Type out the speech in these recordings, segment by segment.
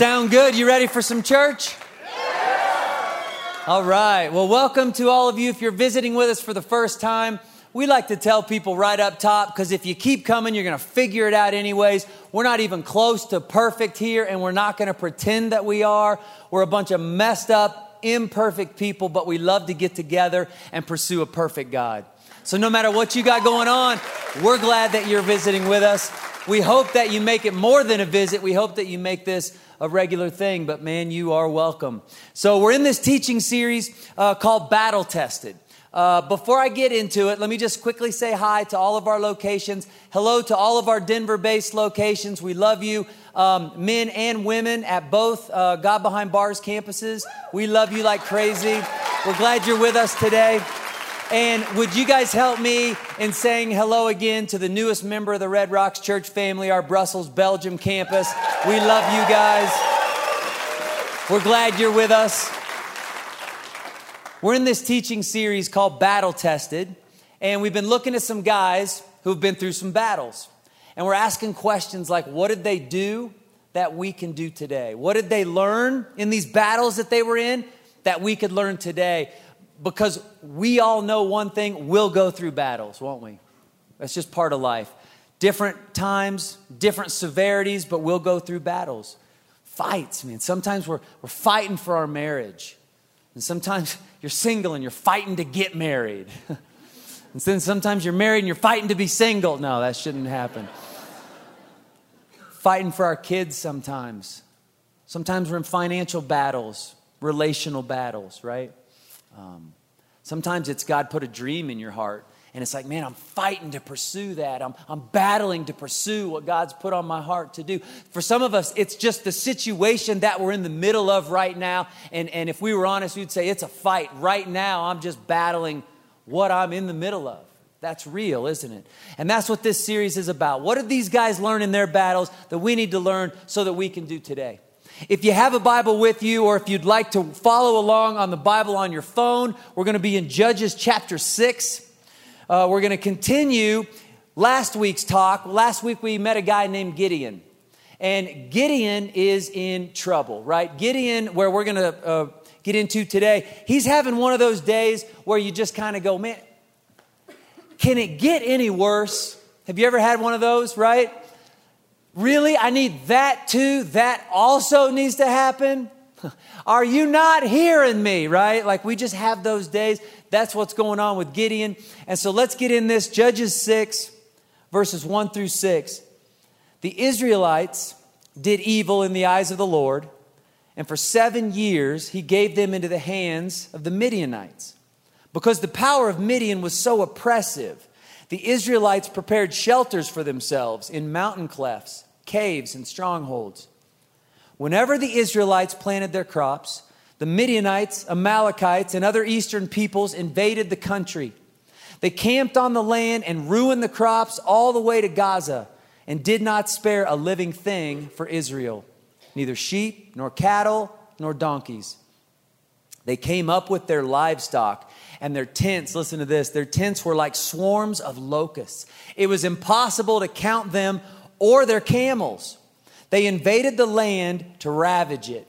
sound good. You ready for some church? Yeah. All right. Well, welcome to all of you. If you're visiting with us for the first time, we like to tell people right up top because if you keep coming, you're going to figure it out anyways. We're not even close to perfect here, and we're not going to pretend that we are. We're a bunch of messed up, imperfect people, but we love to get together and pursue a perfect God. So, no matter what you got going on, we're glad that you're visiting with us. We hope that you make it more than a visit. We hope that you make this a regular thing, but man, you are welcome. So, we're in this teaching series uh, called Battle Tested. Uh, before I get into it, let me just quickly say hi to all of our locations. Hello to all of our Denver based locations. We love you, um, men and women at both uh, God Behind Bars campuses. We love you like crazy. We're glad you're with us today. And would you guys help me in saying hello again to the newest member of the Red Rocks Church family, our Brussels, Belgium campus? We love you guys. We're glad you're with us. We're in this teaching series called Battle Tested, and we've been looking at some guys who've been through some battles. And we're asking questions like what did they do that we can do today? What did they learn in these battles that they were in that we could learn today? Because we all know one thing we'll go through battles, won't we? That's just part of life. Different times, different severities, but we'll go through battles. Fights, man. Sometimes we're, we're fighting for our marriage. And sometimes you're single and you're fighting to get married. and then sometimes you're married and you're fighting to be single. No, that shouldn't happen. fighting for our kids sometimes. Sometimes we're in financial battles, relational battles, right? Um, sometimes it's God put a dream in your heart, and it's like, man, I'm fighting to pursue that. I'm, I'm battling to pursue what God's put on my heart to do. For some of us, it's just the situation that we're in the middle of right now. And, and if we were honest, we'd say it's a fight. Right now, I'm just battling what I'm in the middle of. That's real, isn't it? And that's what this series is about. What did these guys learn in their battles that we need to learn so that we can do today? If you have a Bible with you, or if you'd like to follow along on the Bible on your phone, we're going to be in Judges chapter 6. Uh, we're going to continue last week's talk. Last week we met a guy named Gideon. And Gideon is in trouble, right? Gideon, where we're going to uh, get into today, he's having one of those days where you just kind of go, man, can it get any worse? Have you ever had one of those, right? Really? I need that too? That also needs to happen? Are you not hearing me, right? Like we just have those days. That's what's going on with Gideon. And so let's get in this. Judges 6, verses 1 through 6. The Israelites did evil in the eyes of the Lord, and for seven years he gave them into the hands of the Midianites. Because the power of Midian was so oppressive, the Israelites prepared shelters for themselves in mountain clefts, caves, and strongholds. Whenever the Israelites planted their crops, the Midianites, Amalekites, and other eastern peoples invaded the country. They camped on the land and ruined the crops all the way to Gaza and did not spare a living thing for Israel, neither sheep, nor cattle, nor donkeys. They came up with their livestock and their tents, listen to this, their tents were like swarms of locusts. It was impossible to count them or their camels. They invaded the land to ravage it.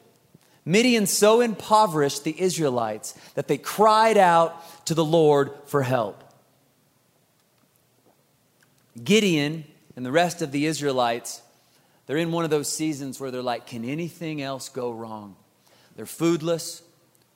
Midian so impoverished the Israelites that they cried out to the Lord for help. Gideon and the rest of the Israelites, they're in one of those seasons where they're like, can anything else go wrong? They're foodless,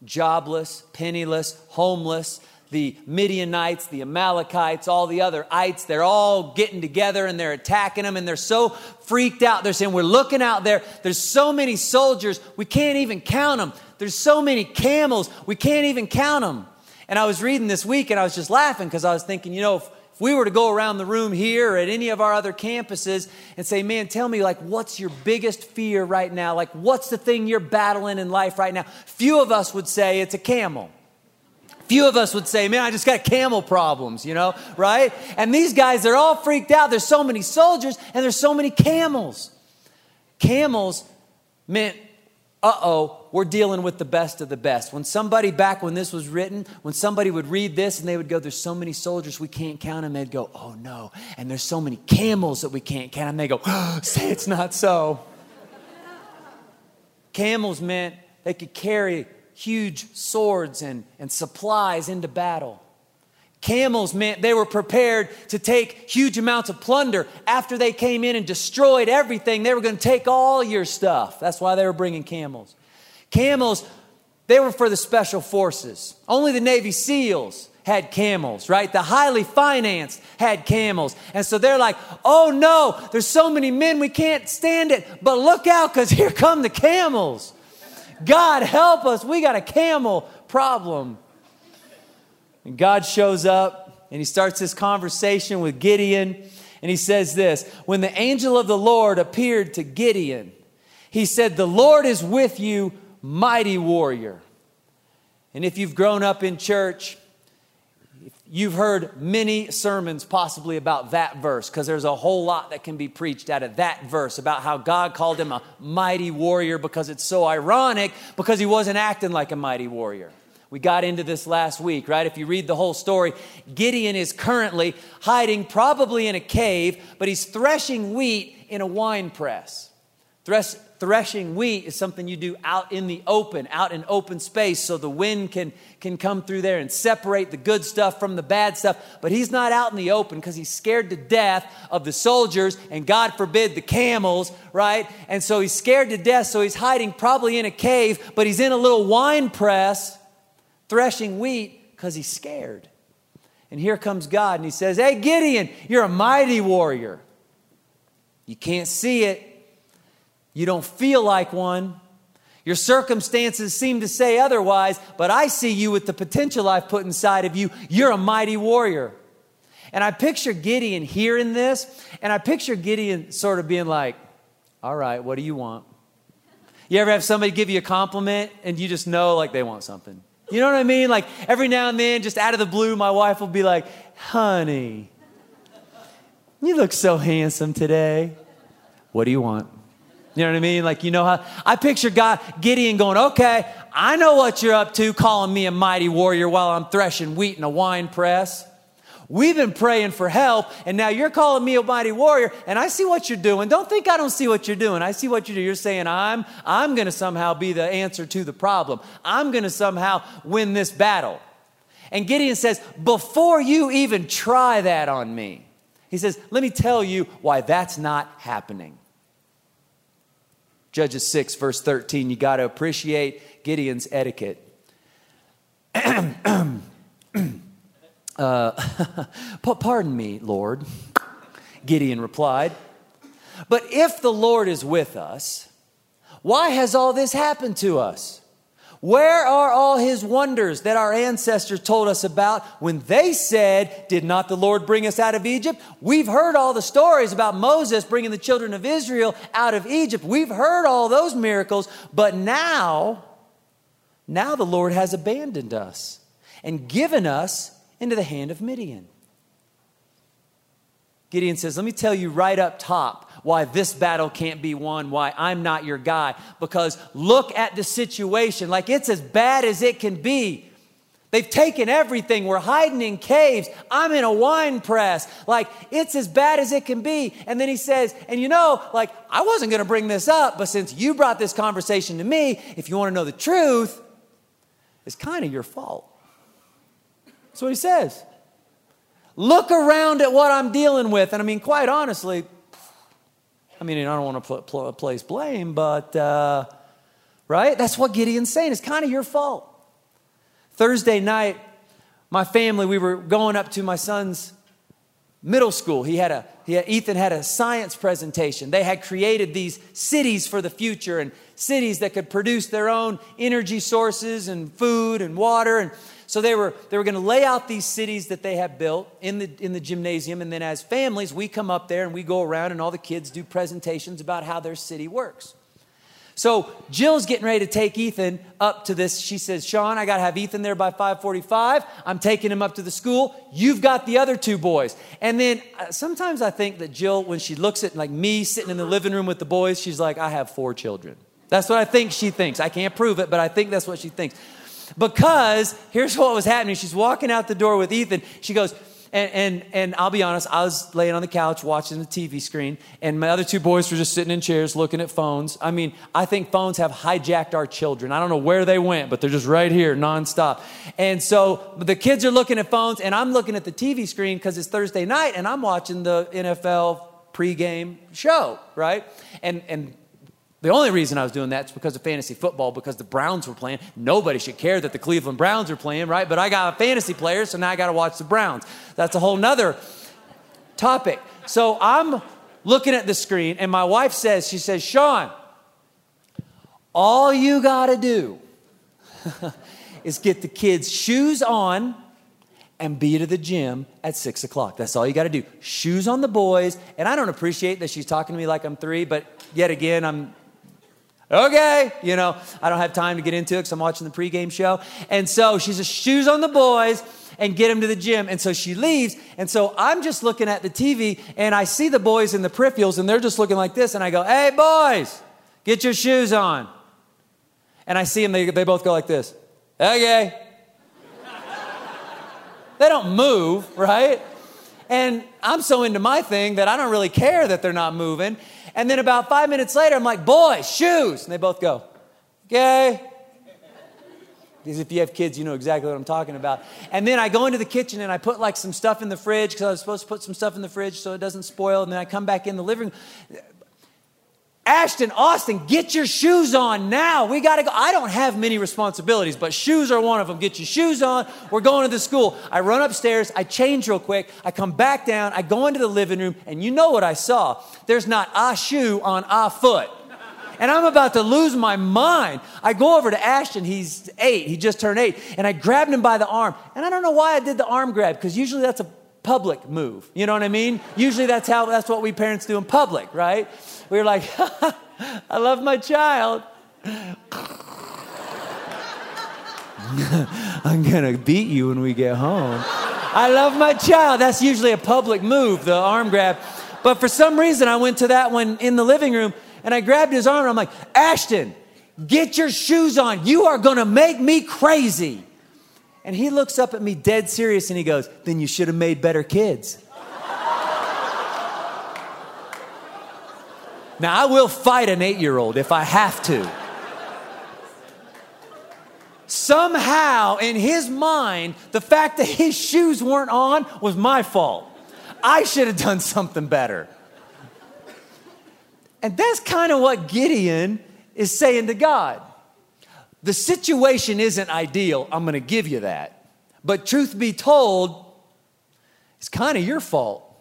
jobless, penniless, homeless. The Midianites, the Amalekites, all the other ites, they're all getting together and they're attacking them and they're so freaked out. They're saying, We're looking out there. There's so many soldiers, we can't even count them. There's so many camels, we can't even count them. And I was reading this week and I was just laughing because I was thinking, you know, if, if we were to go around the room here or at any of our other campuses and say, man, tell me, like, what's your biggest fear right now? Like, what's the thing you're battling in life right now? Few of us would say it's a camel. Few of us would say, man, I just got camel problems, you know, right? And these guys, they're all freaked out. There's so many soldiers and there's so many camels. Camels meant uh oh, we're dealing with the best of the best. When somebody, back when this was written, when somebody would read this and they would go, There's so many soldiers, we can't count them, they'd go, Oh no. And there's so many camels that we can't count them. They go, oh, Say it's not so. Camels meant they could carry huge swords and, and supplies into battle. Camels meant they were prepared to take huge amounts of plunder. After they came in and destroyed everything, they were going to take all your stuff. That's why they were bringing camels. Camels, they were for the special forces. Only the Navy SEALs had camels, right? The highly financed had camels. And so they're like, oh no, there's so many men, we can't stand it. But look out, because here come the camels. God help us, we got a camel problem. And God shows up and he starts this conversation with Gideon. And he says this When the angel of the Lord appeared to Gideon, he said, The Lord is with you, mighty warrior. And if you've grown up in church, you've heard many sermons possibly about that verse because there's a whole lot that can be preached out of that verse about how God called him a mighty warrior because it's so ironic because he wasn't acting like a mighty warrior. We got into this last week, right? If you read the whole story, Gideon is currently hiding probably in a cave, but he's threshing wheat in a wine press. Thresh, threshing wheat is something you do out in the open, out in open space, so the wind can, can come through there and separate the good stuff from the bad stuff. But he's not out in the open because he's scared to death of the soldiers and, God forbid, the camels, right? And so he's scared to death, so he's hiding probably in a cave, but he's in a little wine press threshing wheat because he's scared. And here comes God and he says, Hey, Gideon, you're a mighty warrior. You can't see it, you don't feel like one. Your circumstances seem to say otherwise, but I see you with the potential I've put inside of you. You're a mighty warrior. And I picture Gideon hearing this, and I picture Gideon sort of being like, All right, what do you want? You ever have somebody give you a compliment and you just know like they want something? You know what I mean? Like every now and then, just out of the blue, my wife will be like, honey, you look so handsome today. What do you want? You know what I mean? Like, you know how I picture God, Gideon going, okay, I know what you're up to, calling me a mighty warrior while I'm threshing wheat in a wine press. We've been praying for help, and now you're calling me a mighty warrior, and I see what you're doing. Don't think I don't see what you're doing. I see what you do. You're saying, I'm, I'm going to somehow be the answer to the problem. I'm going to somehow win this battle. And Gideon says, Before you even try that on me, he says, Let me tell you why that's not happening. Judges 6, verse 13, you got to appreciate Gideon's etiquette. Uh, pardon me, Lord, Gideon replied. But if the Lord is with us, why has all this happened to us? Where are all his wonders that our ancestors told us about when they said, Did not the Lord bring us out of Egypt? We've heard all the stories about Moses bringing the children of Israel out of Egypt. We've heard all those miracles, but now, now the Lord has abandoned us and given us into the hand of Midian. Gideon says, Let me tell you right up top why this battle can't be won, why I'm not your guy. Because look at the situation. Like it's as bad as it can be. They've taken everything. We're hiding in caves. I'm in a wine press. Like, it's as bad as it can be. And then he says, and you know, like, I wasn't going to bring this up, but since you brought this conversation to me, if you want to know the truth, it's kind of your fault. That's what he says. Look around at what I'm dealing with. And I mean, quite honestly, I mean, I don't want to put, pl- place blame, but, uh, right? That's what Gideon's saying. It's kind of your fault. Thursday night, my family, we were going up to my son's middle school. He had a, he had, Ethan had a science presentation. They had created these cities for the future and cities that could produce their own energy sources and food and water. And so they were, they were going to lay out these cities that they had built in the, in the gymnasium. And then as families, we come up there and we go around and all the kids do presentations about how their city works. So Jill's getting ready to take Ethan up to this. She says, Sean, I got to have Ethan there by 545. I'm taking him up to the school. You've got the other two boys. And then uh, sometimes I think that Jill, when she looks at like me sitting in the living room with the boys, she's like, I have four children. That's what I think she thinks. I can't prove it, but I think that's what she thinks. Because here's what was happening. She's walking out the door with Ethan. She goes, and, and, and I'll be honest, I was laying on the couch watching the TV screen, and my other two boys were just sitting in chairs looking at phones. I mean, I think phones have hijacked our children. I don't know where they went, but they're just right here nonstop. And so the kids are looking at phones, and I'm looking at the TV screen because it's Thursday night, and I'm watching the NFL pregame show, right? And, and the only reason I was doing that is because of fantasy football, because the Browns were playing. Nobody should care that the Cleveland Browns are playing, right? But I got a fantasy player, so now I got to watch the Browns. That's a whole nother topic. So I'm looking at the screen, and my wife says, she says, Sean, all you got to do is get the kids' shoes on and be to the gym at six o'clock. That's all you got to do. Shoes on the boys. And I don't appreciate that she's talking to me like I'm three, but yet again, I'm okay, you know, I don't have time to get into it because I'm watching the pregame show. And so she says, shoes on the boys and get them to the gym. And so she leaves. And so I'm just looking at the TV and I see the boys in the peripherals and they're just looking like this. And I go, hey, boys, get your shoes on. And I see them, they, they both go like this. Okay. they don't move, right? And I'm so into my thing that I don't really care that they're not moving. And then about five minutes later, I'm like, boys, shoes. And they both go, okay. Because if you have kids, you know exactly what I'm talking about. And then I go into the kitchen and I put like some stuff in the fridge because I was supposed to put some stuff in the fridge so it doesn't spoil. And then I come back in the living room. Ashton, Austin, get your shoes on now. We got to go. I don't have many responsibilities, but shoes are one of them. Get your shoes on. We're going to the school. I run upstairs. I change real quick. I come back down. I go into the living room, and you know what I saw? There's not a shoe on a foot. And I'm about to lose my mind. I go over to Ashton. He's eight. He just turned eight. And I grabbed him by the arm. And I don't know why I did the arm grab, because usually that's a public move. You know what I mean? Usually that's how that's what we parents do in public, right? We're like, I love my child. I'm gonna beat you when we get home. I love my child. That's usually a public move, the arm grab. But for some reason, I went to that one in the living room and I grabbed his arm and I'm like, Ashton, get your shoes on. You are gonna make me crazy. And he looks up at me dead serious and he goes, Then you should have made better kids. now, I will fight an eight year old if I have to. Somehow, in his mind, the fact that his shoes weren't on was my fault. I should have done something better. And that's kind of what Gideon is saying to God. The situation isn't ideal. I'm going to give you that. But truth be told, it's kind of your fault.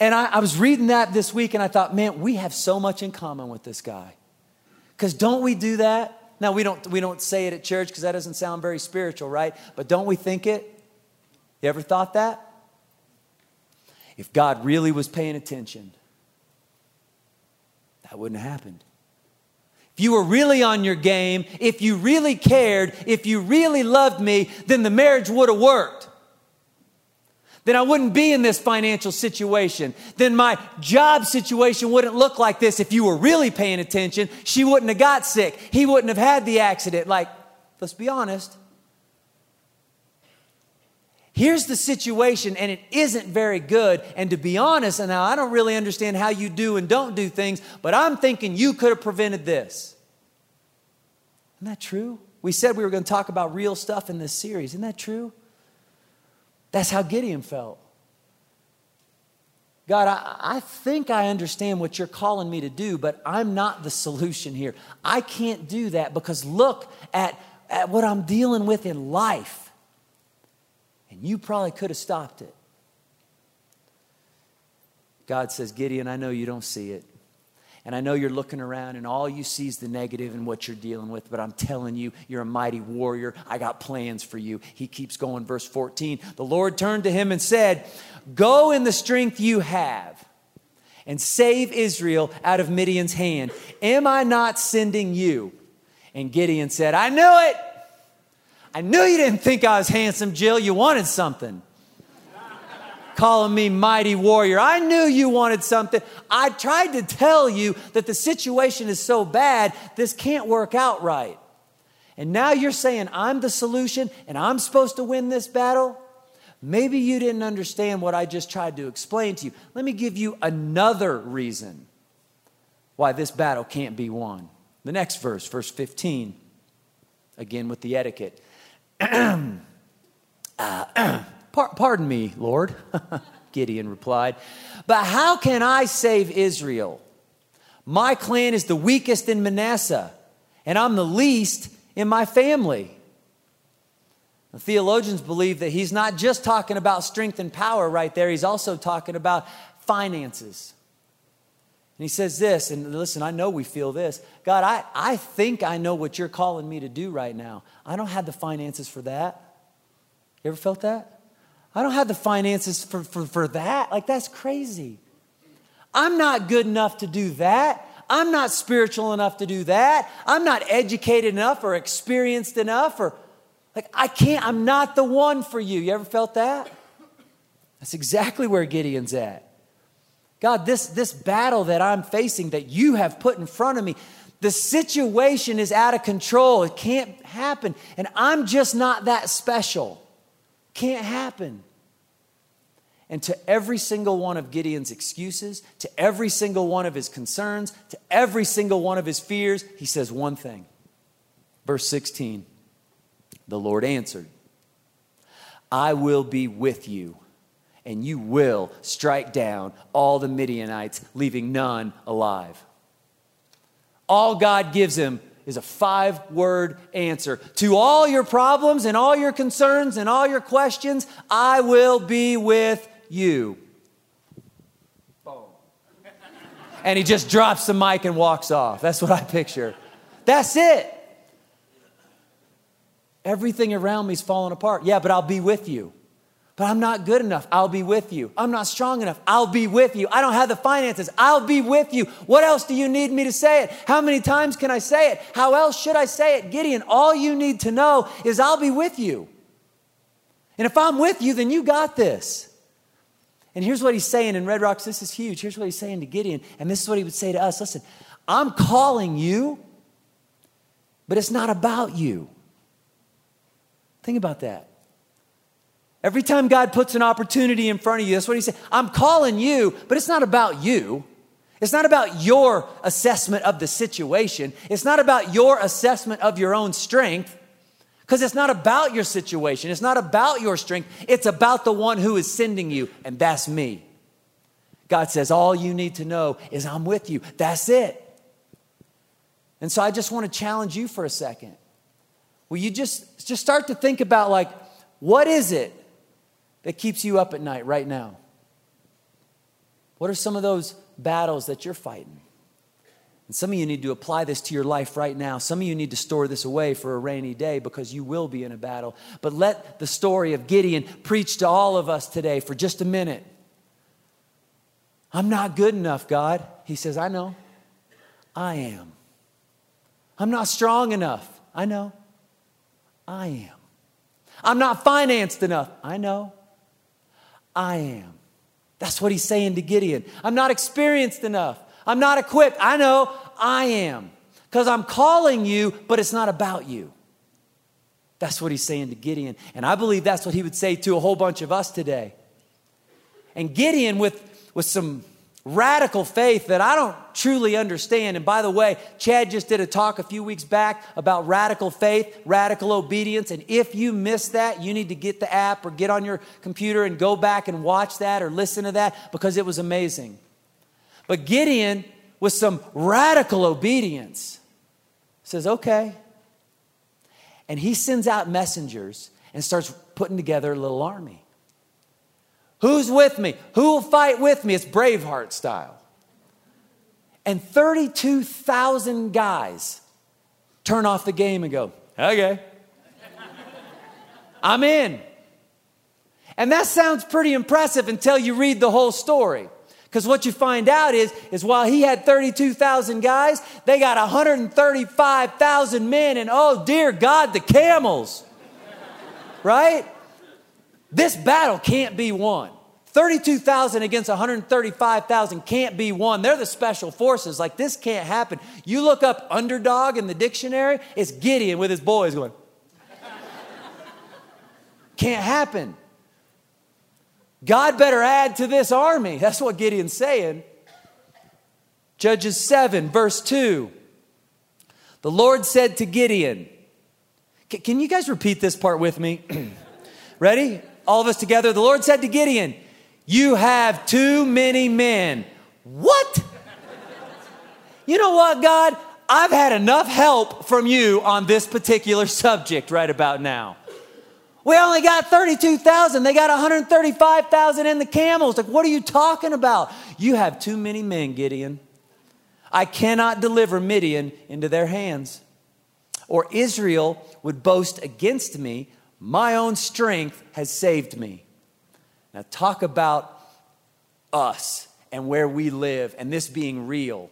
And I, I, was reading that this week and I thought, man, we have so much in common with this guy. Because don't we do that? Now, we don't, we don't say it at church because that doesn't sound very spiritual, right? But don't we think it? You ever thought that? If God really was paying attention, that wouldn't have happened if you were really on your game, if you really cared, if you really loved me, then the marriage would have worked. Then I wouldn't be in this financial situation. Then my job situation wouldn't look like this if you were really paying attention. She wouldn't have got sick. He wouldn't have had the accident. Like, let's be honest. Here's the situation, and it isn't very good. And to be honest, and now I don't really understand how you do and don't do things, but I'm thinking you could have prevented this. Isn't that true? We said we were going to talk about real stuff in this series. Isn't that true? That's how Gideon felt. God, I, I, think I understand what you're calling me to do, but I'm not the solution here. I can't do that because look at, at what I'm dealing with in life. You probably could have stopped it. God says, Gideon, I know you don't see it. And I know you're looking around and all you see is the negative and what you're dealing with, but I'm telling you, you're a mighty warrior. I got plans for you. He keeps going, verse 14. The Lord turned to him and said, Go in the strength you have and save Israel out of Midian's hand. Am I not sending you? And Gideon said, I knew it. I knew you didn't think I was handsome, Jill. You wanted something. calling me mighty warrior. I knew you wanted something. I tried to tell you that the situation is so bad, this can't work out right. And now you're saying I'm the solution and I'm supposed to win this battle? Maybe you didn't understand what I just tried to explain to you. Let me give you another reason why this battle can't be won. The next verse, verse 15, again with the etiquette. pardon me, Lord, Gideon replied, but how can I save Israel? My clan is the weakest in Manasseh, and I'm the least in my family. The theologians believe that he's not just talking about strength and power right there, he's also talking about finances. And he says this, and listen, I know we feel this. God, I, I think I know what you're calling me to do right now. I don't have the finances for that. You ever felt that? I don't have the finances for, for, for that. Like, that's crazy. I'm not good enough to do that. I'm not spiritual enough to do that. I'm not educated enough or experienced enough or like, I can't, I'm not the one for you. You ever felt that? That's exactly where Gideon's at. God, this, this battle that I'm facing, that you have put in front of me, the situation is out of control. It can't happen. And I'm just not that special. Can't happen. And to every single one of Gideon's excuses, to every single one of his concerns, to every single one of his fears, he says one thing. Verse 16 the Lord answered, I will be with you, and you will strike down all the Midianites, leaving none alive. All God gives him is a five word answer to all your problems and all your concerns and all your questions. I will be with you. Boom. And he just drops the mic and walks off. That's what I picture. That's it. Everything around me is falling apart. Yeah, but I'll be with you. But I'm not good enough. I'll be with you. I'm not strong enough. I'll be with you. I don't have the finances. I'll be with you. What else do you need me to say it? How many times can I say it? How else should I say it? Gideon, all you need to know is I'll be with you. And if I'm with you, then you got this. And here's what he's saying in Red Rocks. This is huge. Here's what he's saying to Gideon. And this is what he would say to us Listen, I'm calling you, but it's not about you. Think about that. Every time God puts an opportunity in front of you, that's what He said. I'm calling you, but it's not about you. It's not about your assessment of the situation. It's not about your assessment of your own strength, because it's not about your situation. It's not about your strength. It's about the one who is sending you, and that's me. God says, All you need to know is I'm with you. That's it. And so I just want to challenge you for a second. Will you just, just start to think about, like, what is it that keeps you up at night right now? What are some of those battles that you're fighting? And some of you need to apply this to your life right now. Some of you need to store this away for a rainy day because you will be in a battle. But let the story of Gideon preach to all of us today for just a minute. I'm not good enough, God. He says, I know. I am. I'm not strong enough. I know. I am. I'm not financed enough. I know. I am. That's what he's saying to Gideon. I'm not experienced enough. I'm not equipped. I know I am. Because I'm calling you, but it's not about you. That's what he's saying to Gideon. And I believe that's what he would say to a whole bunch of us today. And Gideon, with, with some radical faith that I don't truly understand. And by the way, Chad just did a talk a few weeks back about radical faith, radical obedience. And if you missed that, you need to get the app or get on your computer and go back and watch that or listen to that because it was amazing. But Gideon, with some radical obedience, says, okay. And he sends out messengers and starts putting together a little army. Who's with me? Who will fight with me? It's Braveheart style. And 32,000 guys turn off the game and go, okay, I'm in. And that sounds pretty impressive until you read the whole story. Because what you find out is, is while he had 32,000 guys, they got 135,000 men, and oh dear God, the camels. right? This battle can't be won. 32,000 against 135,000 can't be won. They're the special forces. Like, this can't happen. You look up underdog in the dictionary, it's Gideon with his boys going, can't happen. God better add to this army. That's what Gideon's saying. Judges 7, verse 2. The Lord said to Gideon, Can you guys repeat this part with me? Ready? All of us together. The Lord said to Gideon, You have too many men. What? You know what, God? I've had enough help from you on this particular subject right about now. We only got 32,000. They got 135,000 in the camels. Like, what are you talking about? You have too many men, Gideon. I cannot deliver Midian into their hands. Or Israel would boast against me, my own strength has saved me. Now, talk about us and where we live and this being real.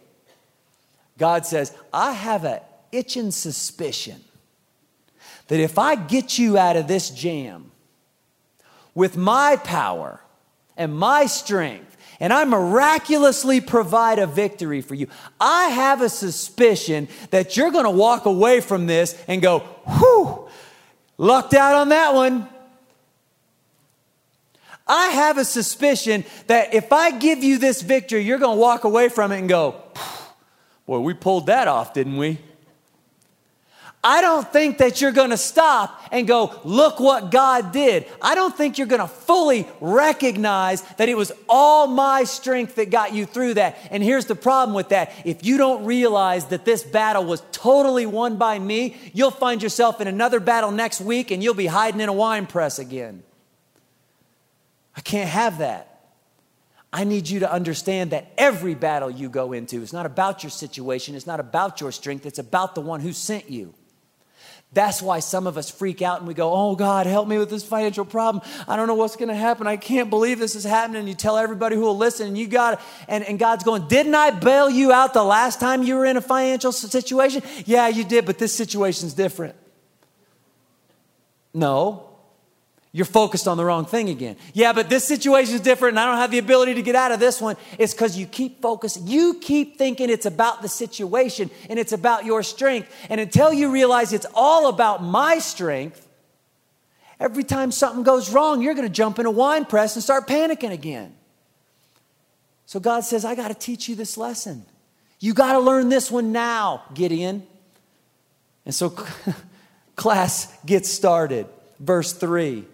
God says, I have an itching suspicion that if I get you out of this jam with my power and my strength, and I miraculously provide a victory for you, I have a suspicion that you're going to walk away from this and go, whew, lucked out on that one. I have a suspicion that if I give you this victory, you're going to walk away from it and go, boy, we pulled that off, didn't we? I don't think that you're going to stop and go, look what God did. I don't think you're going to fully recognize that it was all my strength that got you through that. And here's the problem with that. If you don't realize that this battle was totally won by me, you'll find yourself in another battle next week and you'll be hiding in a wine press again. I can't have that. I need you to understand that every battle you go into is not about your situation, it's not about your strength, it's about the one who sent you. That's why some of us freak out and we go, Oh God, help me with this financial problem. I don't know what's going to happen. I can't believe this is happening. And you tell everybody who will listen, and you got, and, and God's going, Didn't I bail you out the last time you were in a financial situation? Yeah, you did, but this situation's different. No, you're focused on the wrong thing again. Yeah, but this situation is different and I don't have the ability to get out of this one. It's because you keep focusing. You keep thinking it's about the situation and it's about your strength. And until you realize it's all about my strength, every time something goes wrong, you're going to jump in a wine press and start panicking again. So God says, I got to teach you this lesson. You got to learn this one now, Gideon. And so class gets started. Verse 3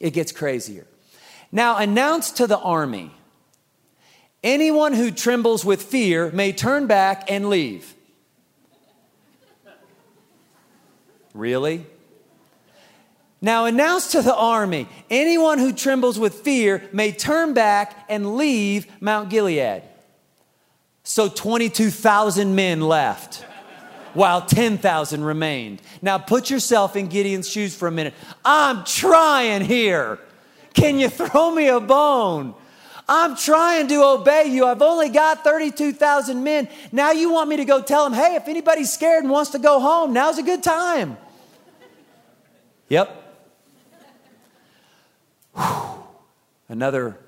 it gets crazier. Now, announce to the army anyone who trembles with fear may turn back and leave. Really? Now, announce to the army anyone who trembles with fear may turn back and leave Mount Gilead. So 22,000 men left while 10,000 remained. Now put yourself in Gideon's shoes for a minute. I'm trying here. Can you throw me a bone? I'm trying to obey you. I've only got 32,000 men. Now you want me to go tell them, hey, if anybody's scared and wants to go home, now's a good time. Yep. Whew. Another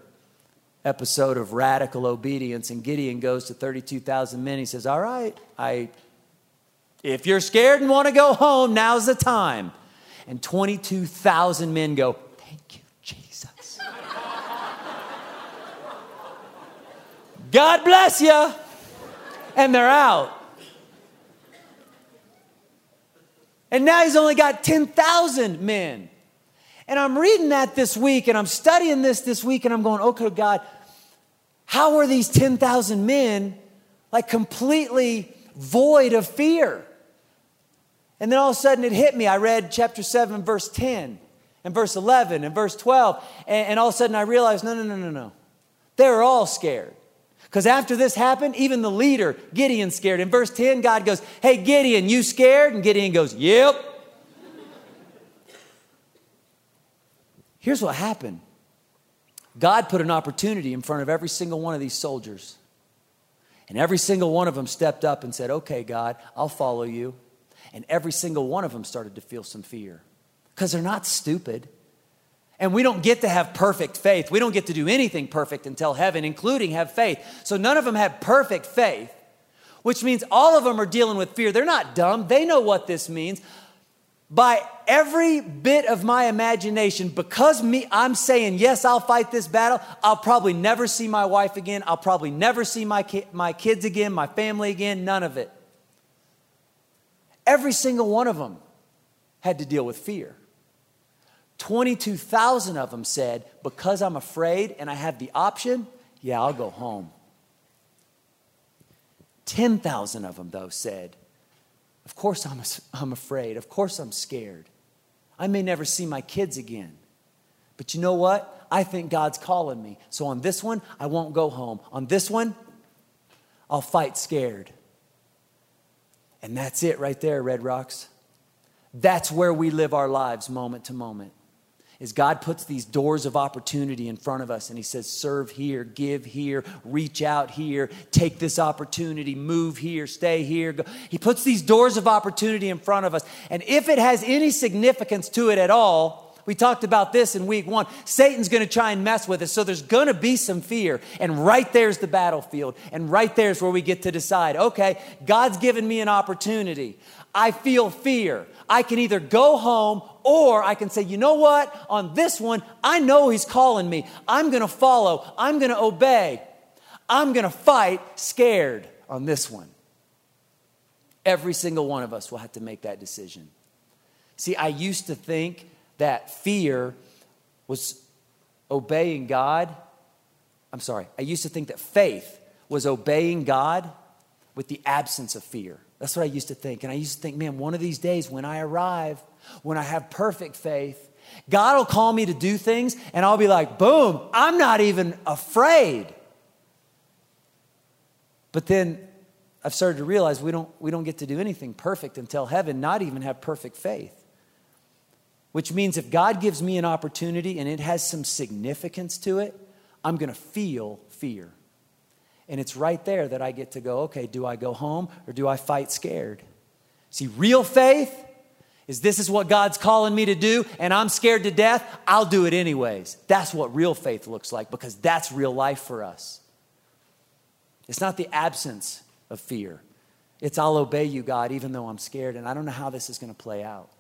episode of radical obedience, and Gideon goes to 32,000 men. He says, All right, I if you're scared and want to go home, now's the time. And 22,000 men go, Thank you, Jesus. God bless you. And they're out. And now he's only got 10,000 men. And I'm reading that this week and I'm studying this this week and I'm going, okay, God, how are these 10,000 men like completely void of fear? And then all of a sudden it hit me. I read chapter 7, verse 10, and verse 11, and verse 12. And, and all of a sudden I realized no, no, no, no, no. They were all scared. Because after this happened, even the leader, Gideon, scared. In verse 10, God goes, Hey, Gideon, you scared? And Gideon goes, Yep. Here's what happened God put an opportunity in front of every single one of these soldiers. And every single one of them stepped up and said, Okay, God, I'll follow you. And every single one of them started to feel some fear because they're not stupid. And we don't get to have perfect faith. We don't get to do anything perfect until heaven, including have faith. So none of them had perfect faith, which means all of them are dealing with fear. They're not dumb, they know what this means. By every bit of my imagination, because me, I'm saying, yes, I'll fight this battle. I'll probably never see my wife again. I'll probably never see my, ki- my kids again, my family again, none of it. Every single one of them had to deal with fear. 22,000 of them said, Because I'm afraid and I have the option, yeah, I'll go home. 10,000 of them, though, said, Of course I'm, I'm afraid. Of course I'm scared. I may never see my kids again. But you know what? I think God's calling me. So on this one, I won't go home. On this one, I'll fight scared. And that's it right there, Red Rocks. That's where we live our lives moment to moment is God puts these doors of opportunity in front of us and He says, serve here, give here, reach out here, take this opportunity, move here, stay here. He puts these doors of opportunity in front of us. And if it has any significance to it at all, we talked about this in week one. Satan's going to try and mess with us. So there's going to be some fear. And right there's the battlefield. And right there's where we get to decide okay, God's given me an opportunity. I feel fear. I can either go home or I can say, you know what? On this one, I know He's calling me. I'm going to follow. I'm going to obey. I'm going to fight scared on this one. Every single one of us will have to make that decision. See, I used to think that fear was obeying God. I'm sorry, I used to think that faith was obeying God with the absence of fear. That's what I used to think. And I used to think, man, one of these days when I arrive, when I have perfect faith, God will call me to do things and I'll be like, boom, I'm not even afraid. But then I've started to realize we don't, we don't get to do anything perfect until heaven, not even have perfect faith. Which means if God gives me an opportunity and it has some significance to it, I'm going to feel fear. And it's right there that I get to go, okay, do I go home or do I fight scared? See, real faith is this is what God's calling me to do and I'm scared to death, I'll do it anyways. That's what real faith looks like because that's real life for us. It's not the absence of fear. It's I'll obey you, God, even though I'm scared and I don't know how this is going to play out.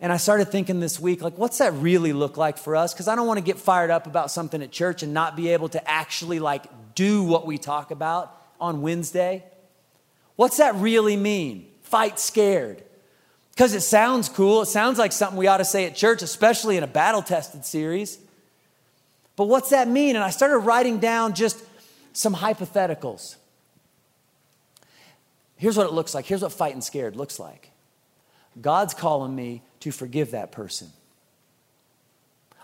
And I started thinking this week, like, what's that really look like for us? Because I don't want to get fired up about something at church and not be able to actually like do what we talk about on Wednesday. What's that really mean? Fight scared. Because it sounds cool. It sounds like something we ought to say at church, especially in a battle tested series. But what's that mean? And I started writing down just some hypotheticals. Here's what it looks like. Here's what fighting scared looks like. God's calling me to forgive that person.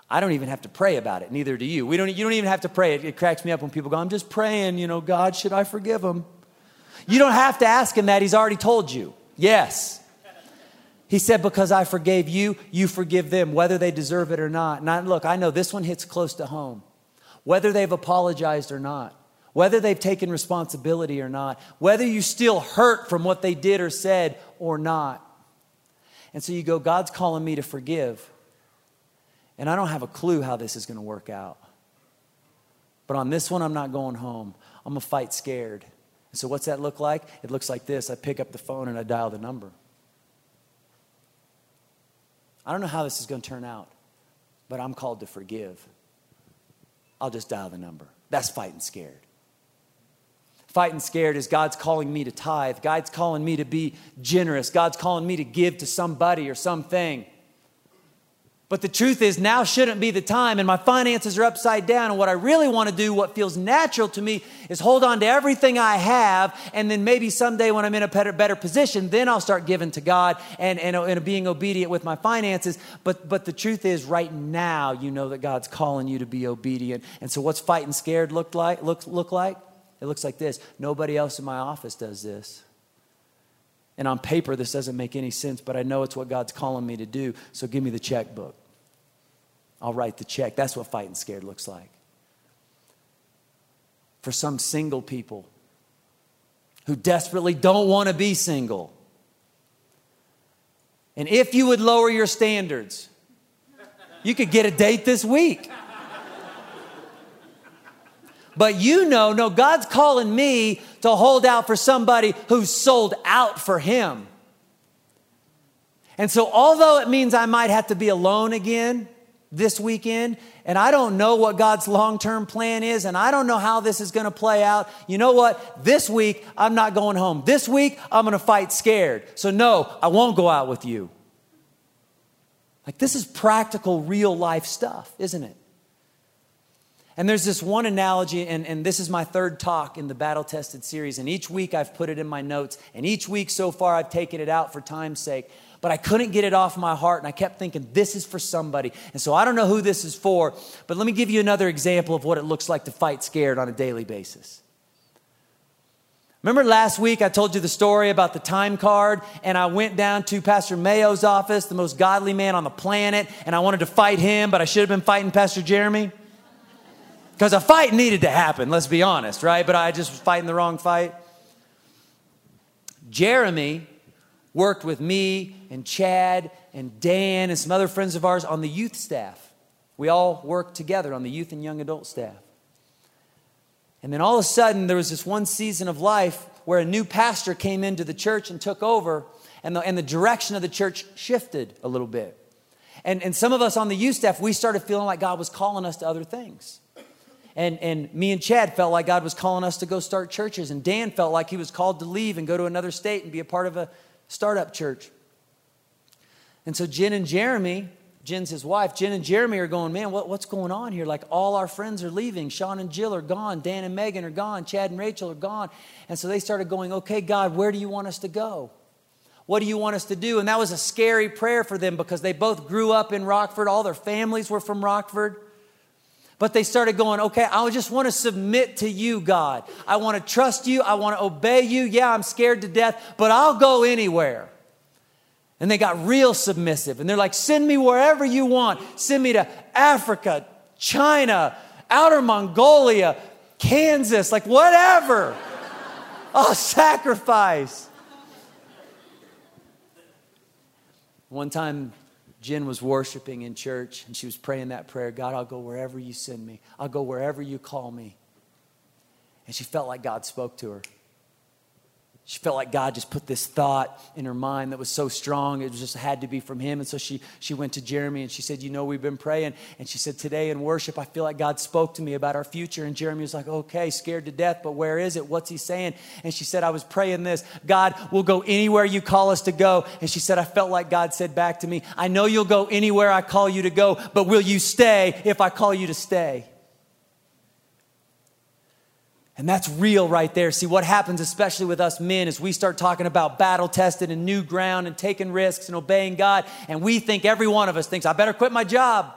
I don't even have to pray about it, neither do you. We don't, you don't even have to pray. It, it cracks me up when people go, I'm just praying, you know, God, should I forgive him? You don't have to ask him that. He's already told you. Yes. He said, Because I forgave you, you forgive them, whether they deserve it or not. And I, look, I know this one hits close to home. Whether they've apologized or not, whether they've taken responsibility or not, whether you still hurt from what they did or said or not. And so you go, God's calling me to forgive. And I don't have a clue how this is going to work out. But on this one, I'm not going home. I'm going to fight scared. So, what's that look like? It looks like this I pick up the phone and I dial the number. I don't know how this is going to turn out, but I'm called to forgive. I'll just dial the number. That's fighting scared. Fighting scared is God's calling me to tithe. God's calling me to be generous. God's calling me to give to somebody or something. But the truth is, now shouldn't be the time, and my finances are upside down. And what I really want to do, what feels natural to me, is hold on to everything I have, and then maybe someday when I'm in a better, better position, then I'll start giving to God and, and, and being obedient with my finances. But, but the truth is, right now, you know that God's calling you to be obedient. And so, what's fighting scared look like? Look, look like? It looks like this Nobody else in my office does this. And on paper, this doesn't make any sense, but I know it's what God's calling me to do, so give me the checkbook. I'll write the check. That's what fighting scared looks like. For some single people who desperately don't want to be single. And if you would lower your standards, You could get a date this week. But you know, no, God's calling me to hold out for somebody who's sold out for Him. And so, although it means I might have to be alone again this weekend, and I don't know what God's long term plan is, and I don't know how this is going to play out, you know what? This week, I'm not going home. This week, I'm going to fight scared. So, no, I won't go out with you. Like, this is practical, real life stuff, isn't it? And there's this one analogy, and, and this is my third talk in the battle tested series. And each week I've put it in my notes. And each week so far I've taken it out for time's sake. But I couldn't get it off my heart. And I kept thinking, this is for somebody. And so I don't know who this is for. But let me give you another example of what it looks like to fight scared on a daily basis. Remember last week I told you the story about the time card, and I went down to Pastor Mayo's office, the most godly man on the planet, and I wanted to fight him, but I should have been fighting Pastor Jeremy? Because a fight needed to happen, let's be honest, right? But I just was fighting the wrong fight. Jeremy worked with me and Chad and Dan and some other friends of ours on the youth staff. We all worked together on the youth and young adult staff. And then all of a sudden, there was this one season of life where a new pastor came into the church and took over, and the, and the direction of the church shifted a little bit. And, and some of us on the youth staff, we started feeling like God was calling us to other things. And, and me and Chad felt like God was calling us to go start churches. And Dan felt like he was called to leave and go to another state and be a part of a startup church. And so Jen and Jeremy, Jen's his wife, Jen and Jeremy are going, man, what, what's going on here? Like all our friends are leaving. Sean and Jill are gone. Dan and Megan are gone. Chad and Rachel are gone. And so they started going, okay, God, where do you want us to go? What do you want us to do? And that was a scary prayer for them because they both grew up in Rockford. All their families were from Rockford. But they started going, okay, I just want to submit to you, God. I want to trust you. I want to obey you. Yeah, I'm scared to death, but I'll go anywhere. And they got real submissive. And they're like, send me wherever you want. Send me to Africa, China, outer Mongolia, Kansas, like whatever. I'll sacrifice. One time, Jen was worshiping in church and she was praying that prayer God, I'll go wherever you send me, I'll go wherever you call me. And she felt like God spoke to her. She felt like God just put this thought in her mind that was so strong, it just had to be from Him. And so she, she went to Jeremy and she said, You know, we've been praying. And she said, Today in worship, I feel like God spoke to me about our future. And Jeremy was like, Okay, scared to death, but where is it? What's He saying? And she said, I was praying this God, we'll go anywhere you call us to go. And she said, I felt like God said back to me, I know you'll go anywhere I call you to go, but will you stay if I call you to stay? And that's real right there. See, what happens, especially with us men, is we start talking about battle tested and new ground and taking risks and obeying God. And we think, every one of us thinks, I better quit my job.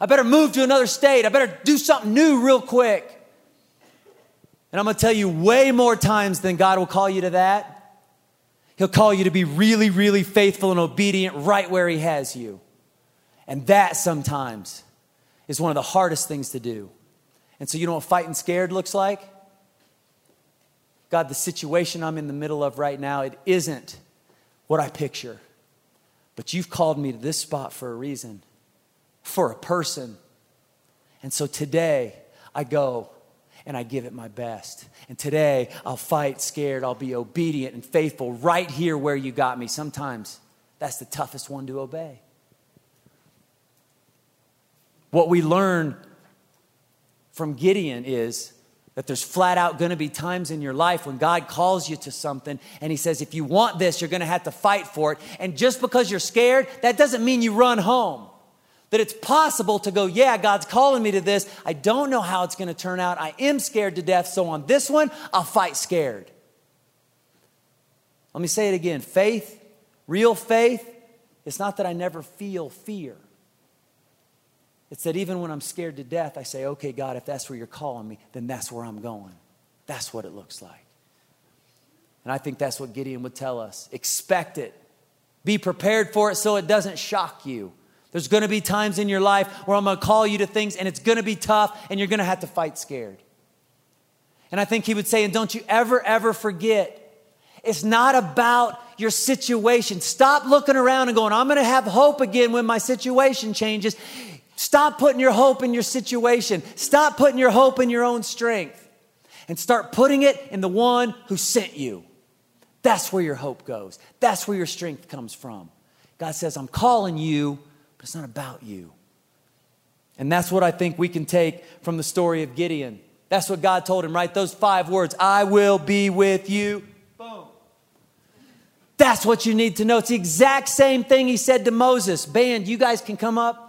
I better move to another state. I better do something new real quick. And I'm going to tell you way more times than God will call you to that. He'll call you to be really, really faithful and obedient right where He has you. And that sometimes is one of the hardest things to do. And so, you know what fighting scared looks like? God, the situation I'm in the middle of right now, it isn't what I picture. But you've called me to this spot for a reason, for a person. And so today, I go and I give it my best. And today, I'll fight scared. I'll be obedient and faithful right here where you got me. Sometimes that's the toughest one to obey. What we learn from Gideon is that there's flat out going to be times in your life when God calls you to something and He says, if you want this, you're going to have to fight for it. And just because you're scared, that doesn't mean you run home. That it's possible to go, yeah, God's calling me to this. I don't know how it's going to turn out. I am scared to death. So on this one, I'll fight scared. Let me say it again faith, real faith, it's not that I never feel fear. It's that even when I'm scared to death, I say, okay, God, if that's where you're calling me, then that's where I'm going. That's what it looks like. And I think that's what Gideon would tell us. Expect it. Be prepared for it so it doesn't shock you. There's going to be times in your life where I'm going to call you to things and it's going to be tough and you're going to have to fight scared. And I think he would say, and don't you ever, ever forget, It's not about your situation. Stop looking around and going, I'm going to have hope again when my situation changes. Stop putting your hope in your situation. Stop putting your hope in your own strength and start putting it in the one who sent you. That's where your hope goes. That's where your strength comes from. God says, I'm calling you, but it's not about you. And that's what I think we can take from the story of Gideon. That's what God told him, right? Those five words I will be with you. Boom. That's what you need to know. It's the exact same thing he said to Moses. Band, you guys can come up.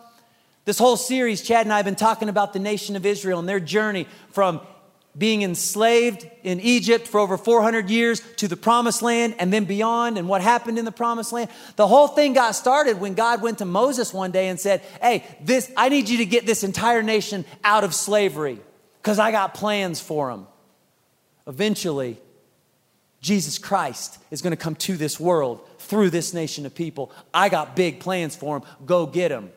This whole series, Chad and I have been talking about the nation of Israel and their journey from being enslaved in Egypt for over 400 years to the promised land and then beyond and what happened in the promised land. The whole thing got started when God went to Moses one day and said, Hey, this, I need you to get this entire nation out of slavery because I got plans for them. Eventually, Jesus Christ is going to come to this world through this nation of people. I got big plans for him. Go get him.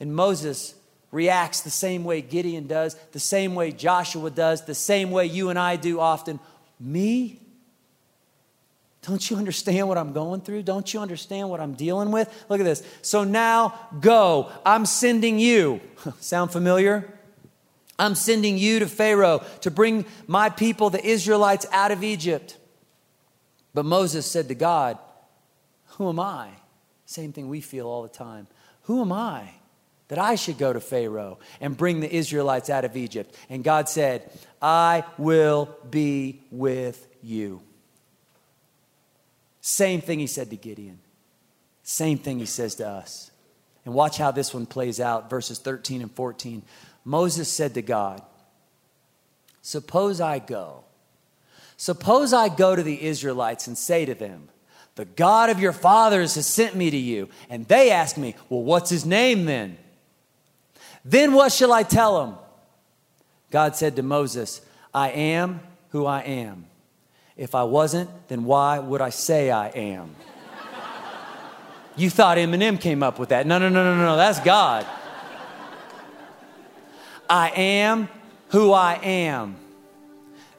And Moses reacts the same way Gideon does, the same way Joshua does, the same way you and I do often. Me? Don't you understand what I'm going through? Don't you understand what I'm dealing with? Look at this. So now go. I'm sending you. Sound familiar? I'm sending you to Pharaoh to bring my people, the Israelites, out of Egypt. But Moses said to God, Who am I? Same thing we feel all the time. Who am I? That I should go to Pharaoh and bring the Israelites out of Egypt. And God said, I will be with you. Same thing he said to Gideon. Same thing he says to us. And watch how this one plays out, verses 13 and 14. Moses said to God, Suppose I go. Suppose I go to the Israelites and say to them, The God of your fathers has sent me to you. And they ask me, Well, what's his name then? Then what shall I tell them? God said to Moses, I am who I am. If I wasn't, then why would I say I am? you thought Eminem came up with that. No, no, no, no, no, that's God. I am who I am.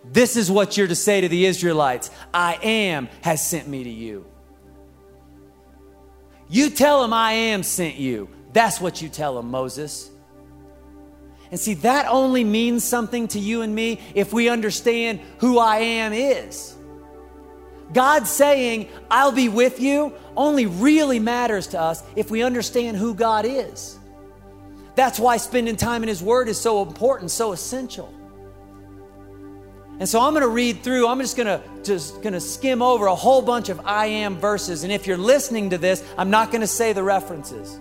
This is what you're to say to the Israelites I am has sent me to you. You tell them I am sent you. That's what you tell them, Moses. And see, that only means something to you and me if we understand who I am is. God saying, I'll be with you, only really matters to us if we understand who God is. That's why spending time in His Word is so important, so essential. And so I'm going to read through, I'm just going to just going to skim over a whole bunch of I am verses. And if you're listening to this, I'm not going to say the references.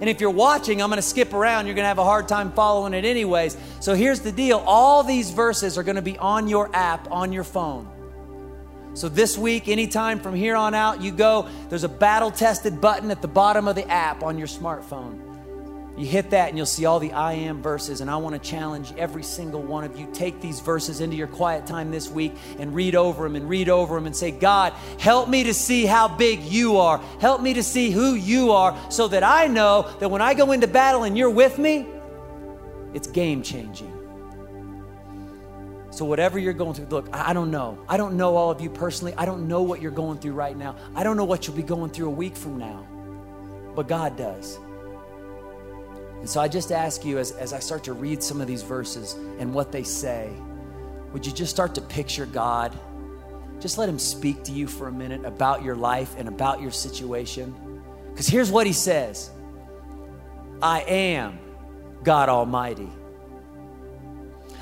And if you're watching, I'm going to skip around. You're going to have a hard time following it, anyways. So here's the deal all these verses are going to be on your app, on your phone. So this week, anytime from here on out, you go, there's a battle tested button at the bottom of the app on your smartphone. You hit that and you'll see all the I am verses. And I want to challenge every single one of you. Take these verses into your quiet time this week and read over them and read over them and say, God, help me to see how big you are. Help me to see who you are so that I know that when I go into battle and you're with me, it's game changing. So, whatever you're going through, look, I don't know. I don't know all of you personally. I don't know what you're going through right now. I don't know what you'll be going through a week from now. But God does. And so I just ask you as, as I start to read some of these verses and what they say, would you just start to picture God? Just let Him speak to you for a minute about your life and about your situation. Because here's what He says I am God Almighty.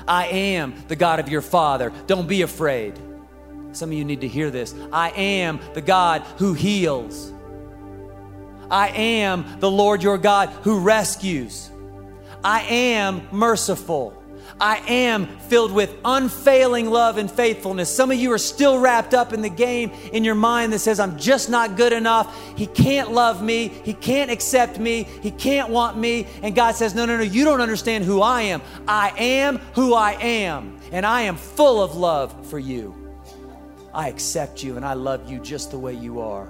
I am the God of your father. Don't be afraid. Some of you need to hear this. I am the God who heals. I am the Lord your God who rescues. I am merciful. I am filled with unfailing love and faithfulness. Some of you are still wrapped up in the game in your mind that says, I'm just not good enough. He can't love me. He can't accept me. He can't want me. And God says, No, no, no, you don't understand who I am. I am who I am. And I am full of love for you. I accept you and I love you just the way you are.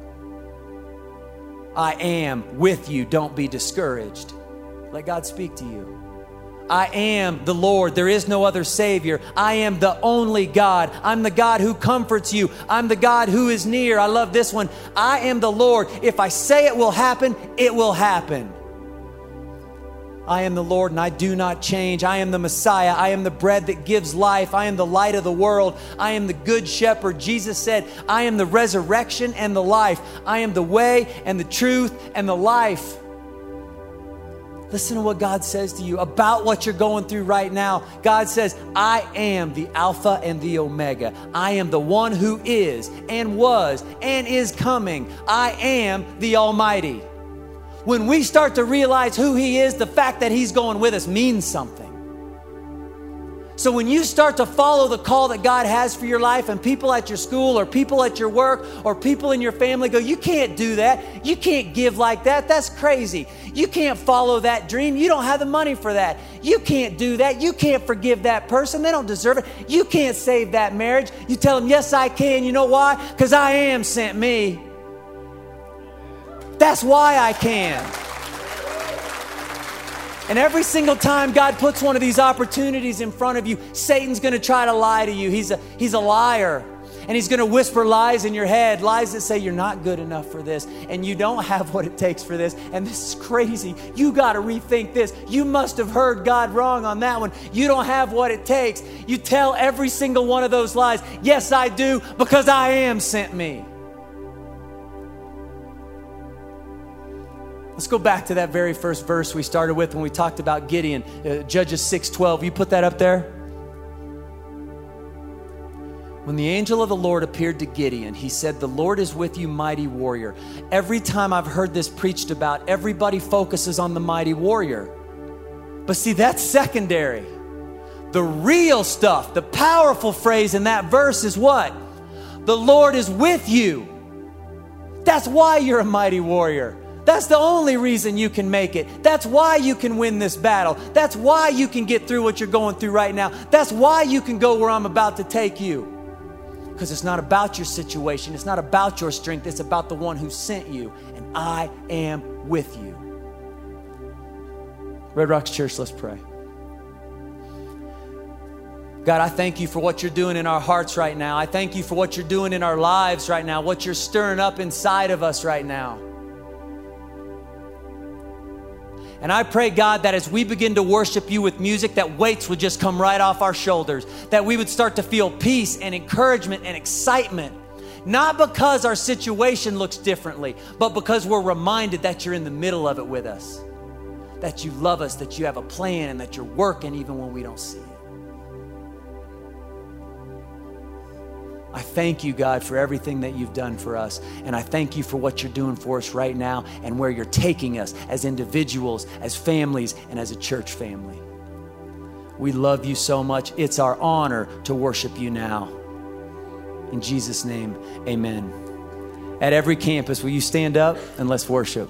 I am with you. Don't be discouraged. Let God speak to you. I am the Lord. There is no other Savior. I am the only God. I'm the God who comforts you. I'm the God who is near. I love this one. I am the Lord. If I say it will happen, it will happen. I am the Lord and I do not change. I am the Messiah. I am the bread that gives life. I am the light of the world. I am the good shepherd. Jesus said, I am the resurrection and the life. I am the way and the truth and the life. Listen to what God says to you about what you're going through right now. God says, I am the Alpha and the Omega. I am the one who is and was and is coming. I am the Almighty. When we start to realize who He is, the fact that He's going with us means something. So when you start to follow the call that God has for your life, and people at your school or people at your work or people in your family go, You can't do that. You can't give like that. That's crazy. You can't follow that dream. You don't have the money for that. You can't do that. You can't forgive that person. They don't deserve it. You can't save that marriage. You tell them, Yes, I can. You know why? Because I am sent me. That's why I can. And every single time God puts one of these opportunities in front of you, Satan's going to try to lie to you. He's a, he's a liar. And he's going to whisper lies in your head, lies that say you're not good enough for this and you don't have what it takes for this. And this is crazy. You got to rethink this. You must have heard God wrong on that one. You don't have what it takes. You tell every single one of those lies, yes, I do, because I am sent me. Let's go back to that very first verse we started with when we talked about Gideon, uh, Judges 6:12. You put that up there? When the angel of the Lord appeared to Gideon, he said, The Lord is with you, mighty warrior. Every time I've heard this preached about, everybody focuses on the mighty warrior. But see, that's secondary. The real stuff, the powerful phrase in that verse is what? The Lord is with you. That's why you're a mighty warrior. That's the only reason you can make it. That's why you can win this battle. That's why you can get through what you're going through right now. That's why you can go where I'm about to take you. Because it's not about your situation, it's not about your strength, it's about the one who sent you. And I am with you. Red Rocks Church, let's pray. God, I thank you for what you're doing in our hearts right now. I thank you for what you're doing in our lives right now, what you're stirring up inside of us right now. And I pray, God, that as we begin to worship you with music, that weights would just come right off our shoulders, that we would start to feel peace and encouragement and excitement. Not because our situation looks differently, but because we're reminded that you're in the middle of it with us, that you love us, that you have a plan, and that you're working even when we don't see. I thank you, God, for everything that you've done for us. And I thank you for what you're doing for us right now and where you're taking us as individuals, as families, and as a church family. We love you so much. It's our honor to worship you now. In Jesus' name, amen. At every campus, will you stand up and let's worship?